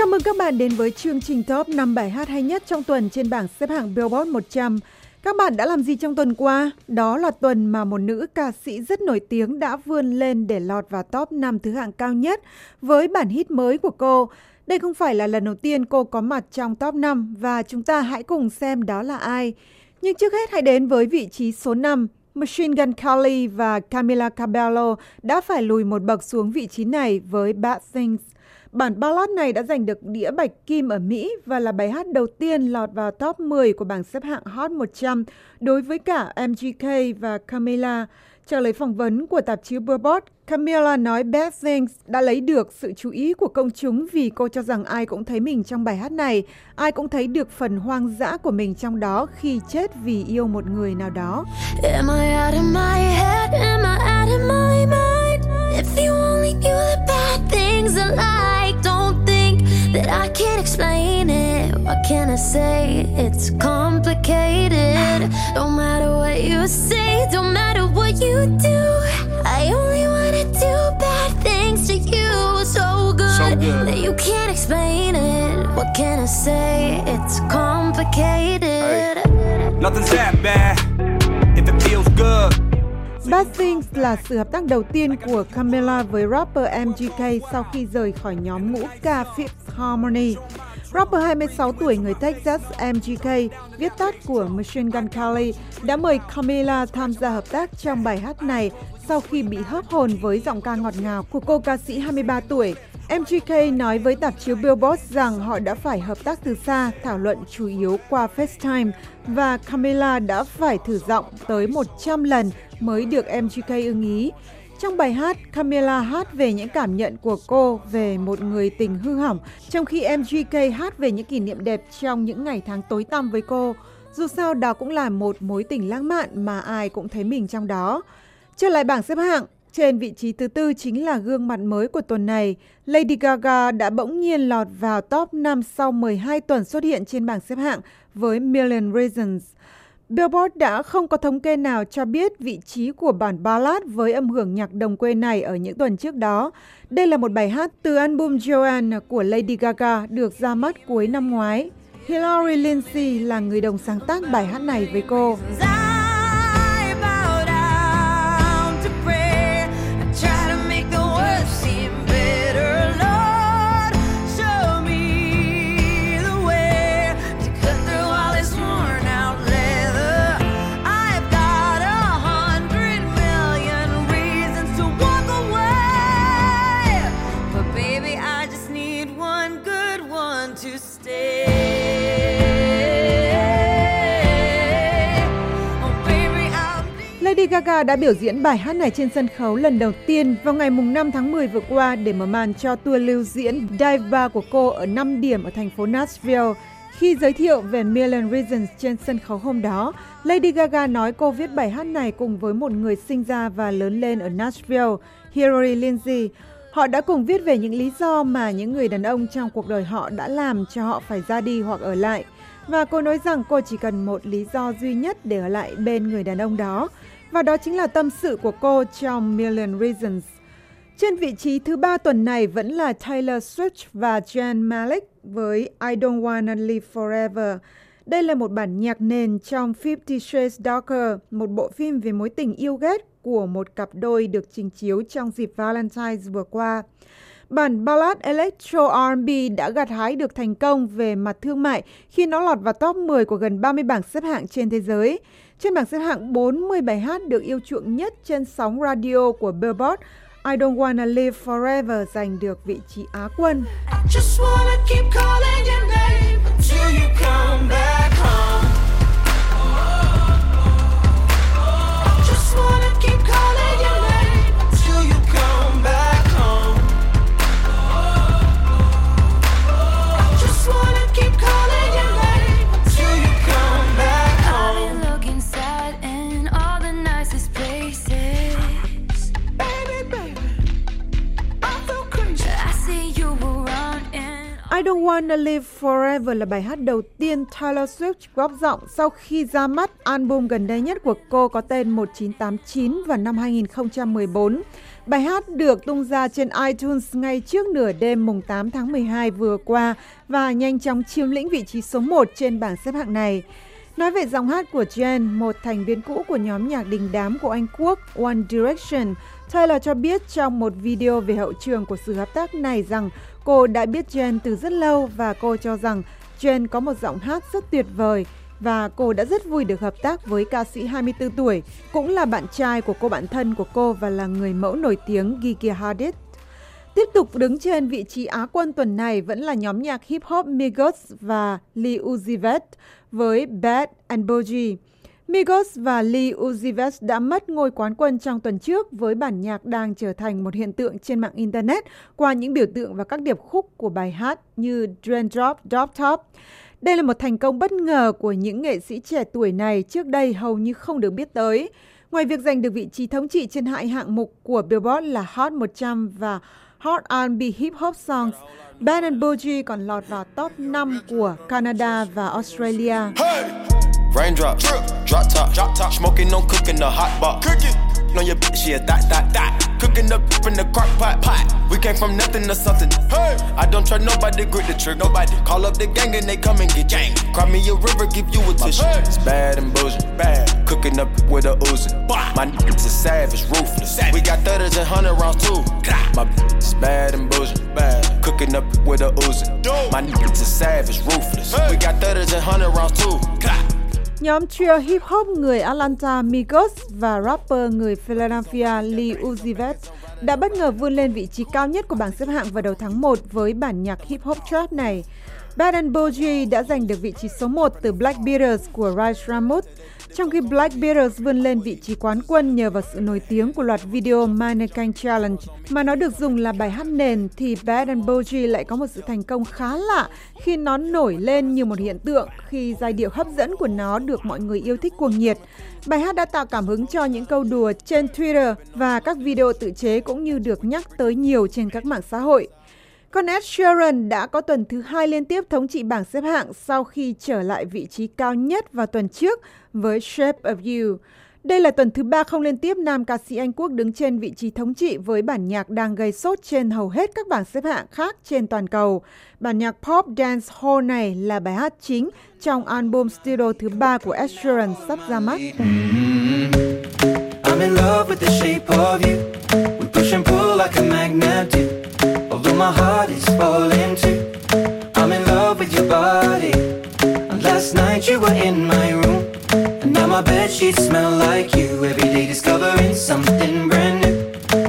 Chào mừng các bạn đến với chương trình top 5 bài hát hay nhất trong tuần trên bảng xếp hạng Billboard 100. Các bạn đã làm gì trong tuần qua? Đó là tuần mà một nữ ca sĩ rất nổi tiếng đã vươn lên để lọt vào top 5 thứ hạng cao nhất với bản hit mới của cô. Đây không phải là lần đầu tiên cô có mặt trong top 5 và chúng ta hãy cùng xem đó là ai. Nhưng trước hết hãy đến với vị trí số 5. Machine Gun Kelly và Camila Cabello đã phải lùi một bậc xuống vị trí này với Bad Things. Bản ballad này đã giành được đĩa bạch kim ở Mỹ và là bài hát đầu tiên lọt vào top 10 của bảng xếp hạng Hot 100 đối với cả MGK và Camila. Trả lời phỏng vấn của tạp chí Billboard, Camila nói Bad Things đã lấy được sự chú ý của công chúng vì cô cho rằng ai cũng thấy mình trong bài hát này, ai cũng thấy được phần hoang dã của mình trong đó khi chết vì yêu một người nào đó. Am I out of my head? Am I out of my mind? If you only knew the bad things alive. Say? It's complicated. Don't matter what you say, don't matter what you do. I only wanna do bad things to you so good, so good. that you can't explain it. What can I say? It's complicated. Hey. Nothing's that bad if it feels good. Bad Things là sự hợp tác đầu tiên của Camila với rapper MGK sau khi rời khỏi nhóm ngũ ca Fifth Harmony. Rapper 26 tuổi người Texas MGK, viết tắt của Machine Gun Kelly, đã mời Camila tham gia hợp tác trong bài hát này sau khi bị hớp hồn với giọng ca ngọt ngào của cô ca sĩ 23 tuổi. MGK nói với tạp chí Billboard rằng họ đã phải hợp tác từ xa, thảo luận chủ yếu qua FaceTime và Camila đã phải thử giọng tới 100 lần mới được MGK ưng ý. Trong bài hát, Camila hát về những cảm nhận của cô về một người tình hư hỏng, trong khi MGK hát về những kỷ niệm đẹp trong những ngày tháng tối tăm với cô. Dù sao đó cũng là một mối tình lãng mạn mà ai cũng thấy mình trong đó. Trở lại bảng xếp hạng, trên vị trí thứ tư chính là gương mặt mới của tuần này. Lady Gaga đã bỗng nhiên lọt vào top 5 sau 12 tuần xuất hiện trên bảng xếp hạng với Million Reasons. Billboard đã không có thống kê nào cho biết vị trí của bản ballad với âm hưởng nhạc đồng quê này ở những tuần trước đó. Đây là một bài hát từ album Joanne của Lady Gaga được ra mắt cuối năm ngoái. Hillary Lindsey là người đồng sáng tác bài hát này với cô. Lady Gaga đã biểu diễn bài hát này trên sân khấu lần đầu tiên vào ngày 5 tháng 10 vừa qua để mở màn cho tour lưu diễn Dive Bar của cô ở 5 điểm ở thành phố Nashville. Khi giới thiệu về Million Reasons trên sân khấu hôm đó, Lady Gaga nói cô viết bài hát này cùng với một người sinh ra và lớn lên ở Nashville, Hillary Lindsey. Họ đã cùng viết về những lý do mà những người đàn ông trong cuộc đời họ đã làm cho họ phải ra đi hoặc ở lại. Và cô nói rằng cô chỉ cần một lý do duy nhất để ở lại bên người đàn ông đó, và đó chính là tâm sự của cô trong Million Reasons. Trên vị trí thứ ba tuần này vẫn là Taylor Swift và Jan Malik với I Don't Wanna Live Forever. Đây là một bản nhạc nền trong Fifty Shades Darker, một bộ phim về mối tình yêu ghét của một cặp đôi được trình chiếu trong dịp Valentine's vừa qua. Bản ballad Electro R&B đã gặt hái được thành công về mặt thương mại khi nó lọt vào top 10 của gần 30 bảng xếp hạng trên thế giới. Trên bảng xếp hạng 40 bài hát được yêu chuộng nhất trên sóng radio của Billboard, I Don't Wanna Live Forever giành được vị trí Á quân. I you come back? Don't Wanna Live Forever là bài hát đầu tiên Taylor Swift góp giọng sau khi ra mắt album gần đây nhất của cô có tên 1989 vào năm 2014. Bài hát được tung ra trên iTunes ngay trước nửa đêm mùng 8 tháng 12 vừa qua và nhanh chóng chiếm lĩnh vị trí số 1 trên bảng xếp hạng này. Nói về giọng hát của Jen, một thành viên cũ của nhóm nhạc đình đám của Anh Quốc One Direction, Taylor cho biết trong một video về hậu trường của sự hợp tác này rằng cô đã biết Jen từ rất lâu và cô cho rằng Jen có một giọng hát rất tuyệt vời và cô đã rất vui được hợp tác với ca sĩ 24 tuổi, cũng là bạn trai của cô bạn thân của cô và là người mẫu nổi tiếng Gigi Hadid. Tiếp tục đứng trên vị trí Á quân tuần này vẫn là nhóm nhạc hip hop Migos và Lil Uzi Vert với Bad and Bougie. Migos và Lil Uzi Vert đã mất ngôi quán quân trong tuần trước với bản nhạc đang trở thành một hiện tượng trên mạng Internet qua những biểu tượng và các điệp khúc của bài hát như Raindrop, Drop Top. Đây là một thành công bất ngờ của những nghệ sĩ trẻ tuổi này trước đây hầu như không được biết tới. Ngoài việc giành được vị trí thống trị trên hai hạng mục của Billboard là Hot 100 và Hot R&B Hip Hop Songs, Ben and Bougie còn lọt vào top 5 của Canada và Australia. Hey! Raindrop, drop drop top, drop top, smoking on cooking the hot pot. Cooking on your bitch, yeah, that, that, that. Cooking up in the crock pot, pot. We came from nothing to something. Hey, I don't trust nobody, grip the trick, nobody. Call up the gang and they come and get gang. Cry me a river, give you a tissue. It's bad and bullshit, bad. Cooking up with a Uzi. My niggas is savage, ruthless. We got thudders and hundred rounds too. My bitch is bad and bullshit, bad. Cooking up with a Uzi. My niggas is savage, ruthless. We got thudders and hundred rounds too. Nhóm trio hip hop người Atlanta, Migos và rapper người Philadelphia Lil Uzi Vert đã bất ngờ vươn lên vị trí cao nhất của bảng xếp hạng vào đầu tháng 1 với bản nhạc hip hop trap này. Bad and Bougie đã giành được vị trí số 1 từ Black Beatles của Rice Ramut trong khi Black Beatles vươn lên vị trí quán quân nhờ vào sự nổi tiếng của loạt video Mannequin Challenge, mà nó được dùng là bài hát nền, thì Bad and Bougie lại có một sự thành công khá lạ khi nó nổi lên như một hiện tượng khi giai điệu hấp dẫn của nó được mọi người yêu thích cuồng nhiệt. Bài hát đã tạo cảm hứng cho những câu đùa trên Twitter và các video tự chế cũng như được nhắc tới nhiều trên các mạng xã hội. Con Ed Sheeran đã có tuần thứ hai liên tiếp thống trị bảng xếp hạng sau khi trở lại vị trí cao nhất vào tuần trước với Shape of You. Đây là tuần thứ ba không liên tiếp nam ca sĩ Anh Quốc đứng trên vị trí thống trị với bản nhạc đang gây sốt trên hầu hết các bảng xếp hạng khác trên toàn cầu. Bản nhạc pop Dance Hall này là bài hát chính trong album studio thứ ba của Ed Sheeran sắp ra mắt. Mm-hmm. I'm in love with the shape of you. We push and pull like a magnet do. My heart is falling too. I'm in love with your body. And Last night you were in my room. And now my bed sheets smell like you. Every day discovering something brand new.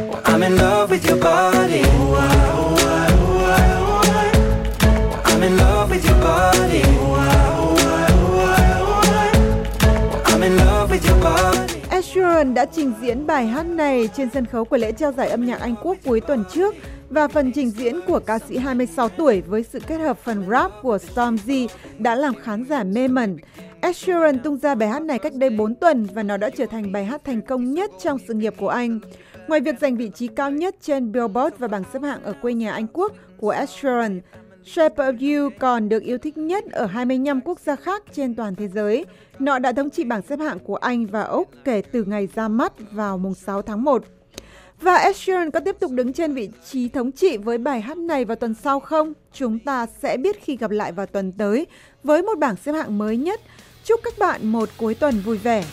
Well, I'm in love with your body. Oh, I, oh, I, oh, I, oh, I. I'm in love with your body. Oh, I, oh, I, oh, I, oh, I. I'm in love with your body. Ed Sheeran đã trình diễn bài hát này trên sân khấu của lễ trao giải âm nhạc Anh Quốc cuối tuần trước và phần trình diễn của ca sĩ 26 tuổi với sự kết hợp phần rap của Stormzy đã làm khán giả mê mẩn. Ed Sheeran tung ra bài hát này cách đây 4 tuần và nó đã trở thành bài hát thành công nhất trong sự nghiệp của anh. Ngoài việc giành vị trí cao nhất trên Billboard và bảng xếp hạng ở quê nhà Anh Quốc của Ed Sheeran, Shape of You còn được yêu thích nhất ở 25 quốc gia khác trên toàn thế giới. Nó đã thống trị bảng xếp hạng của Anh và Úc kể từ ngày ra mắt vào mùng 6 tháng 1. Và Ed Sheeran có tiếp tục đứng trên vị trí thống trị với bài hát này vào tuần sau không? Chúng ta sẽ biết khi gặp lại vào tuần tới với một bảng xếp hạng mới nhất. Chúc các bạn một cuối tuần vui vẻ.